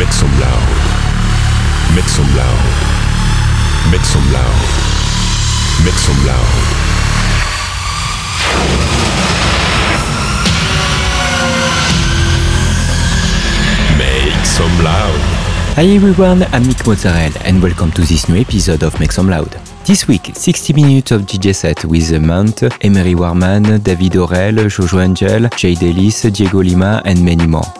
Make some loud. Make some loud. Make some loud. Make some loud. Make some loud. Hi everyone, I'm Nick Mozzarella and welcome to this new episode of Make Some Loud. This week, 60 minutes of DJ set with Mount, Emery Warman, David Orel, Jojo Angel, Jay Delis, Diego Lima and many more.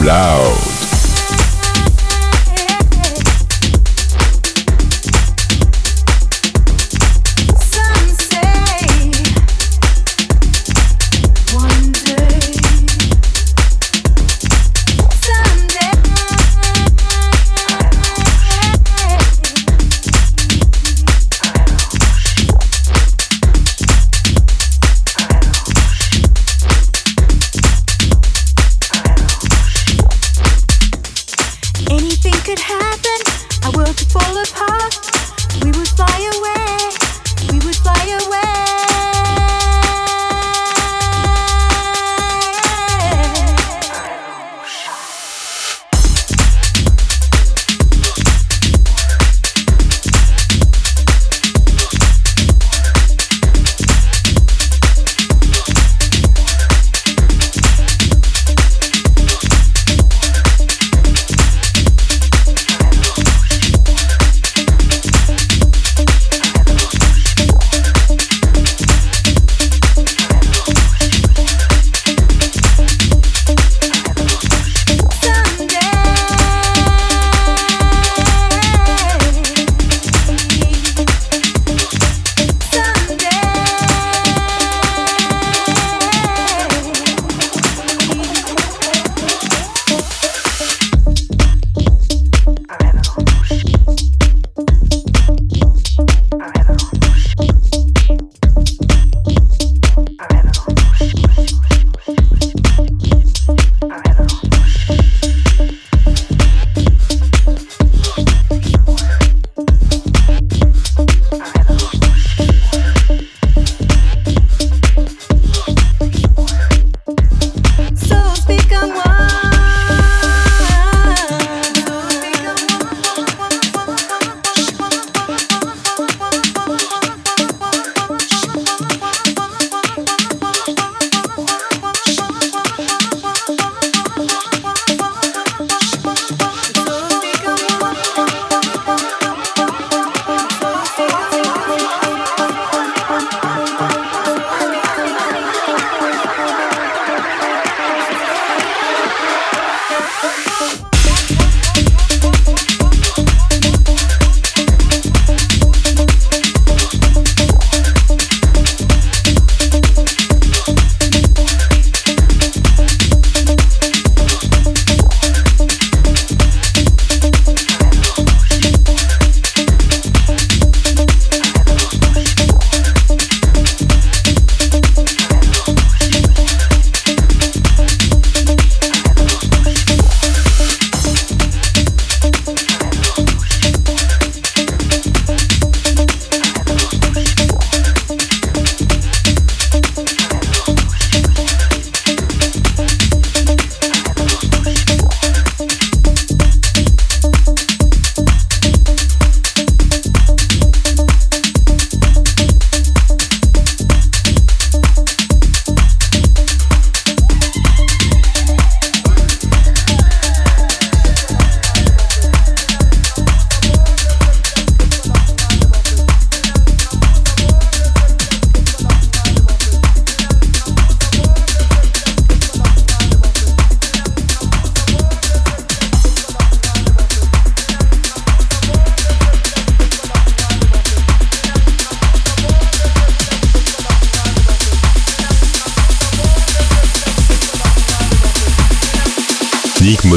Some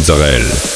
Mozzarella.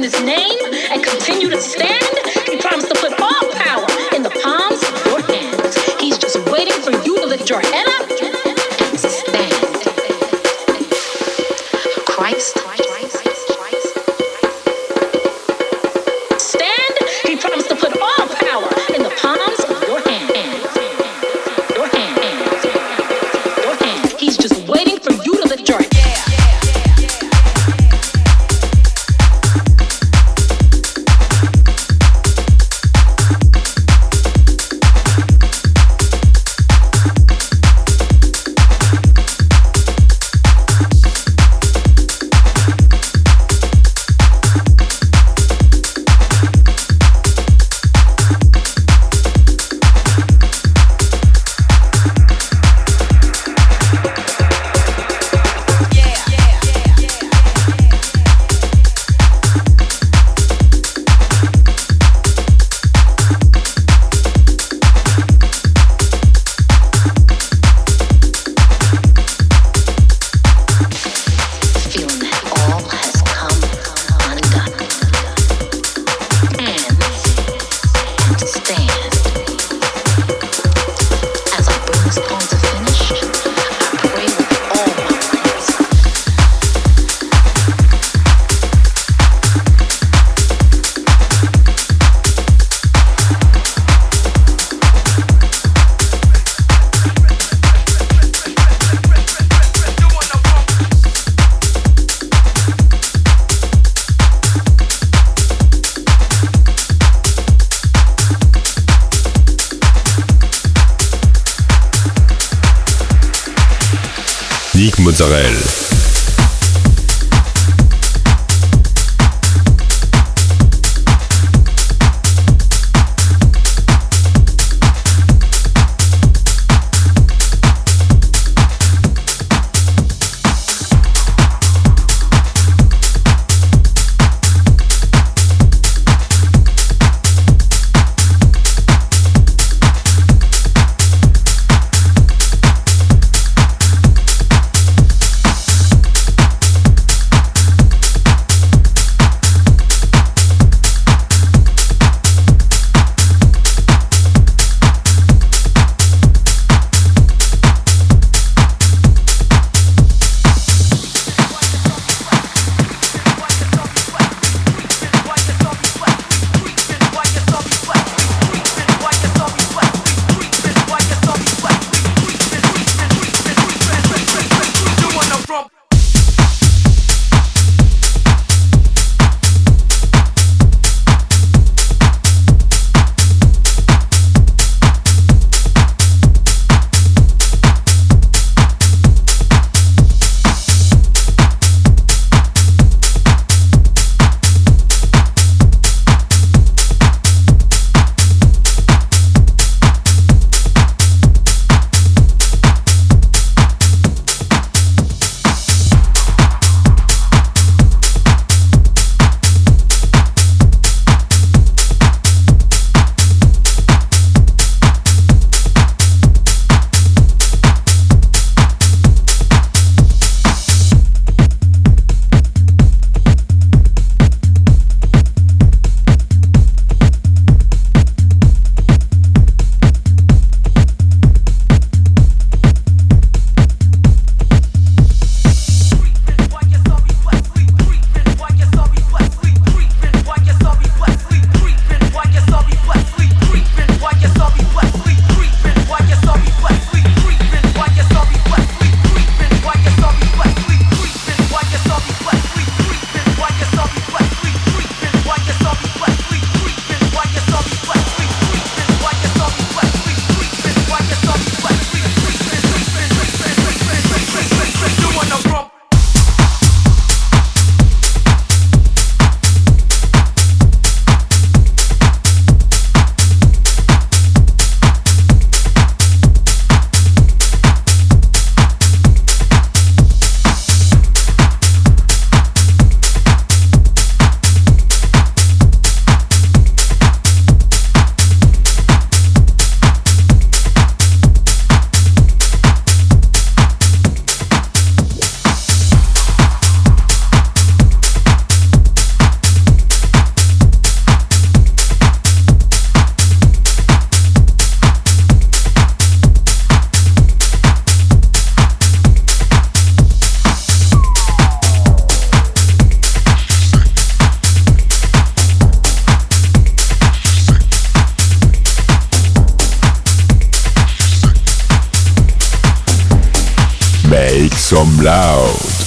Mozzarella. Some loud.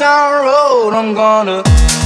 town road, I'm gonna.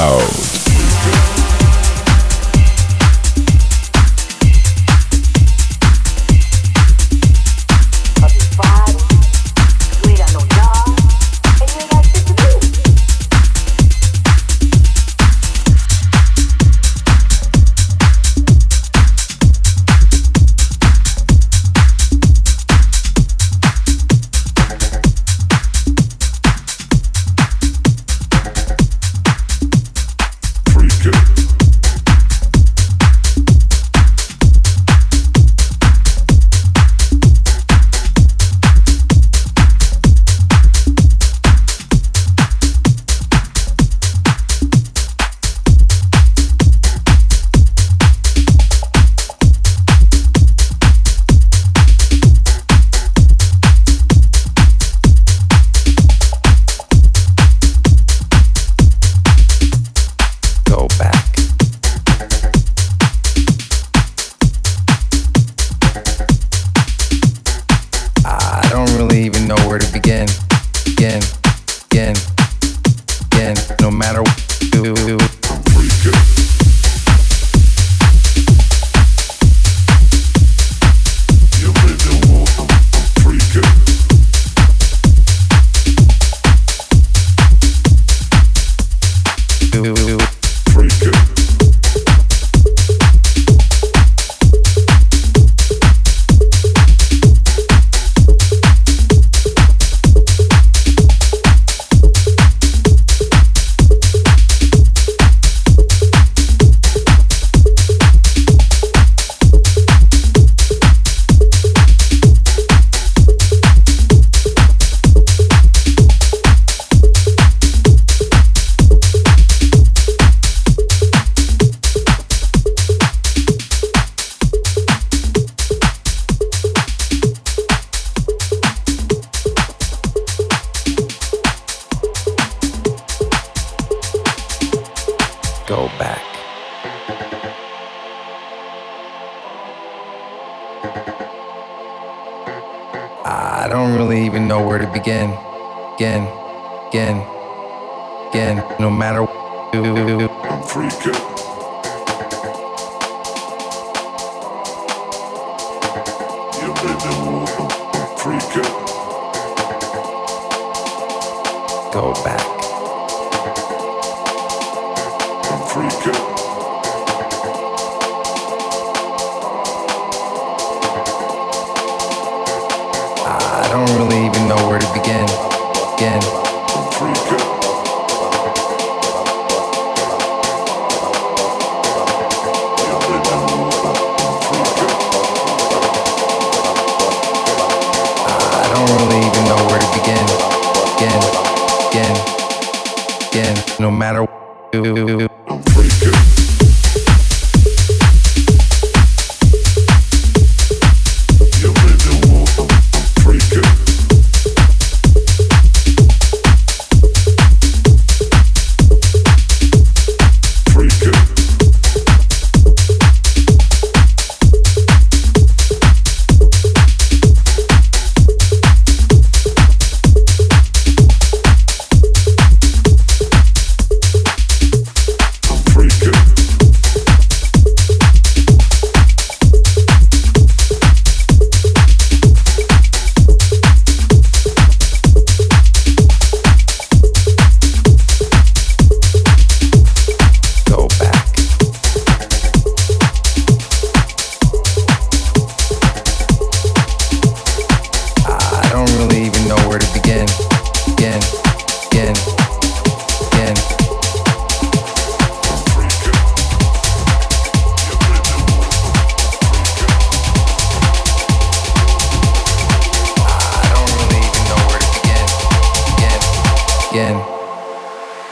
Some I don't really even know where to begin. Again, again, again. No matter what, I'm freaking. Go back. I'm freaking. believe in no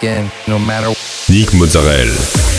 again, no matter. Nick Mozzarella.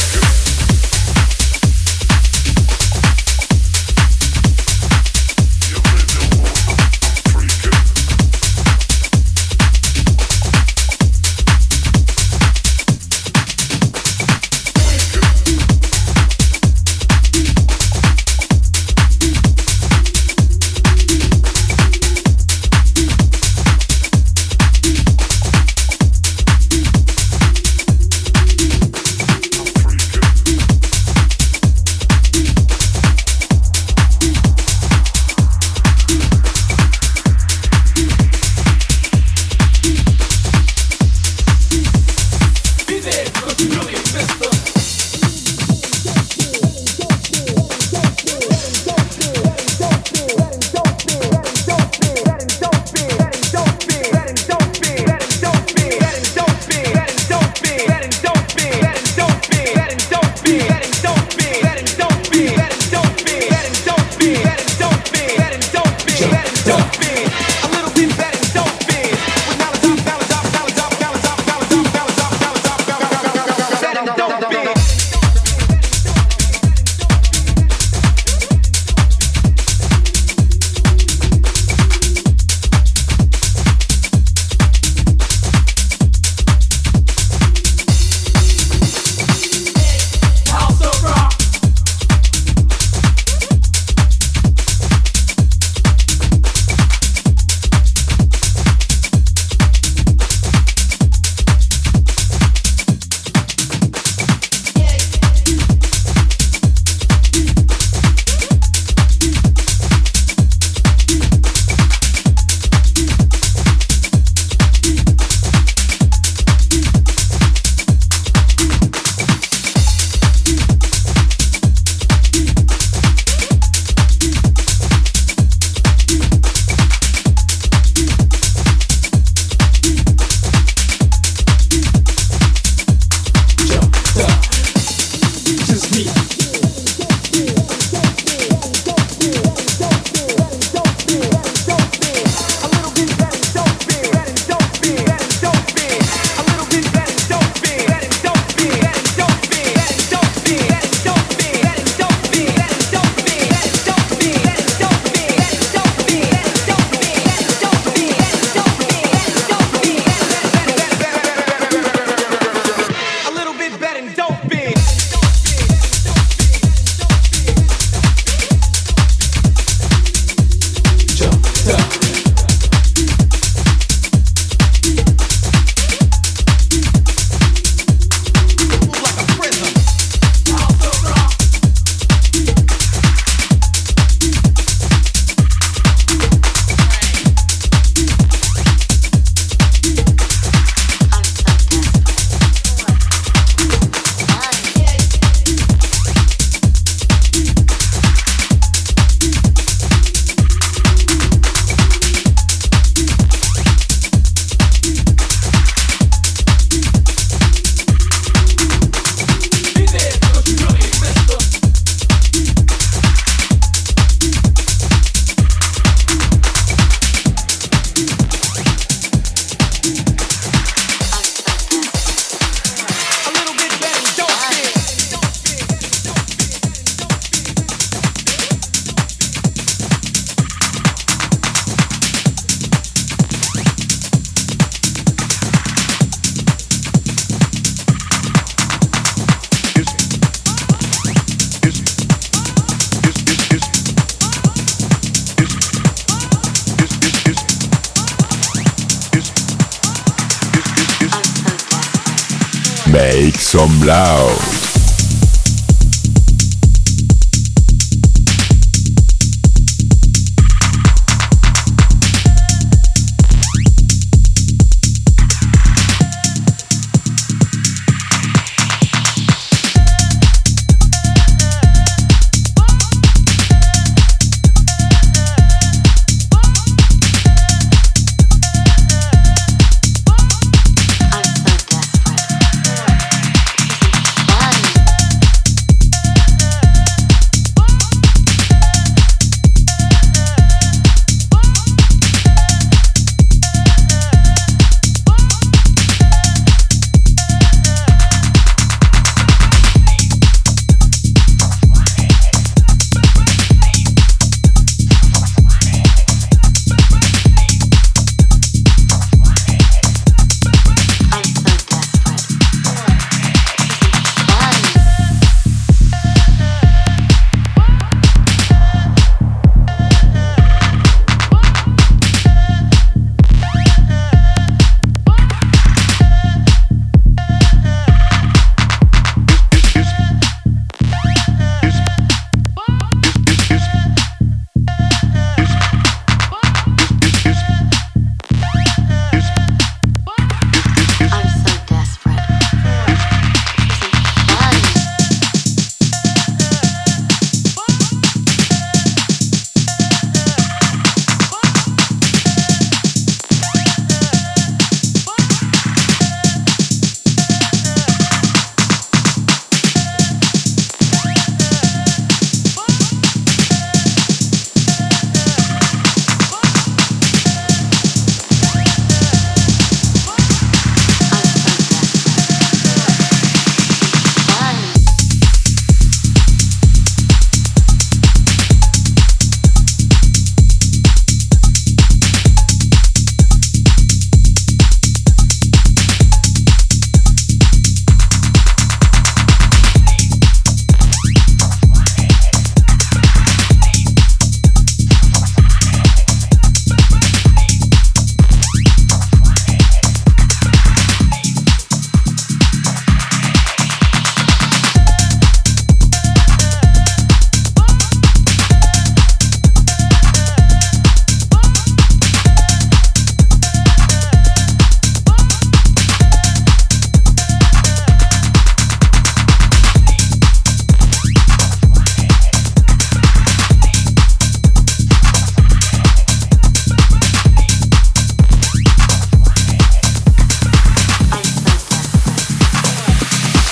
Make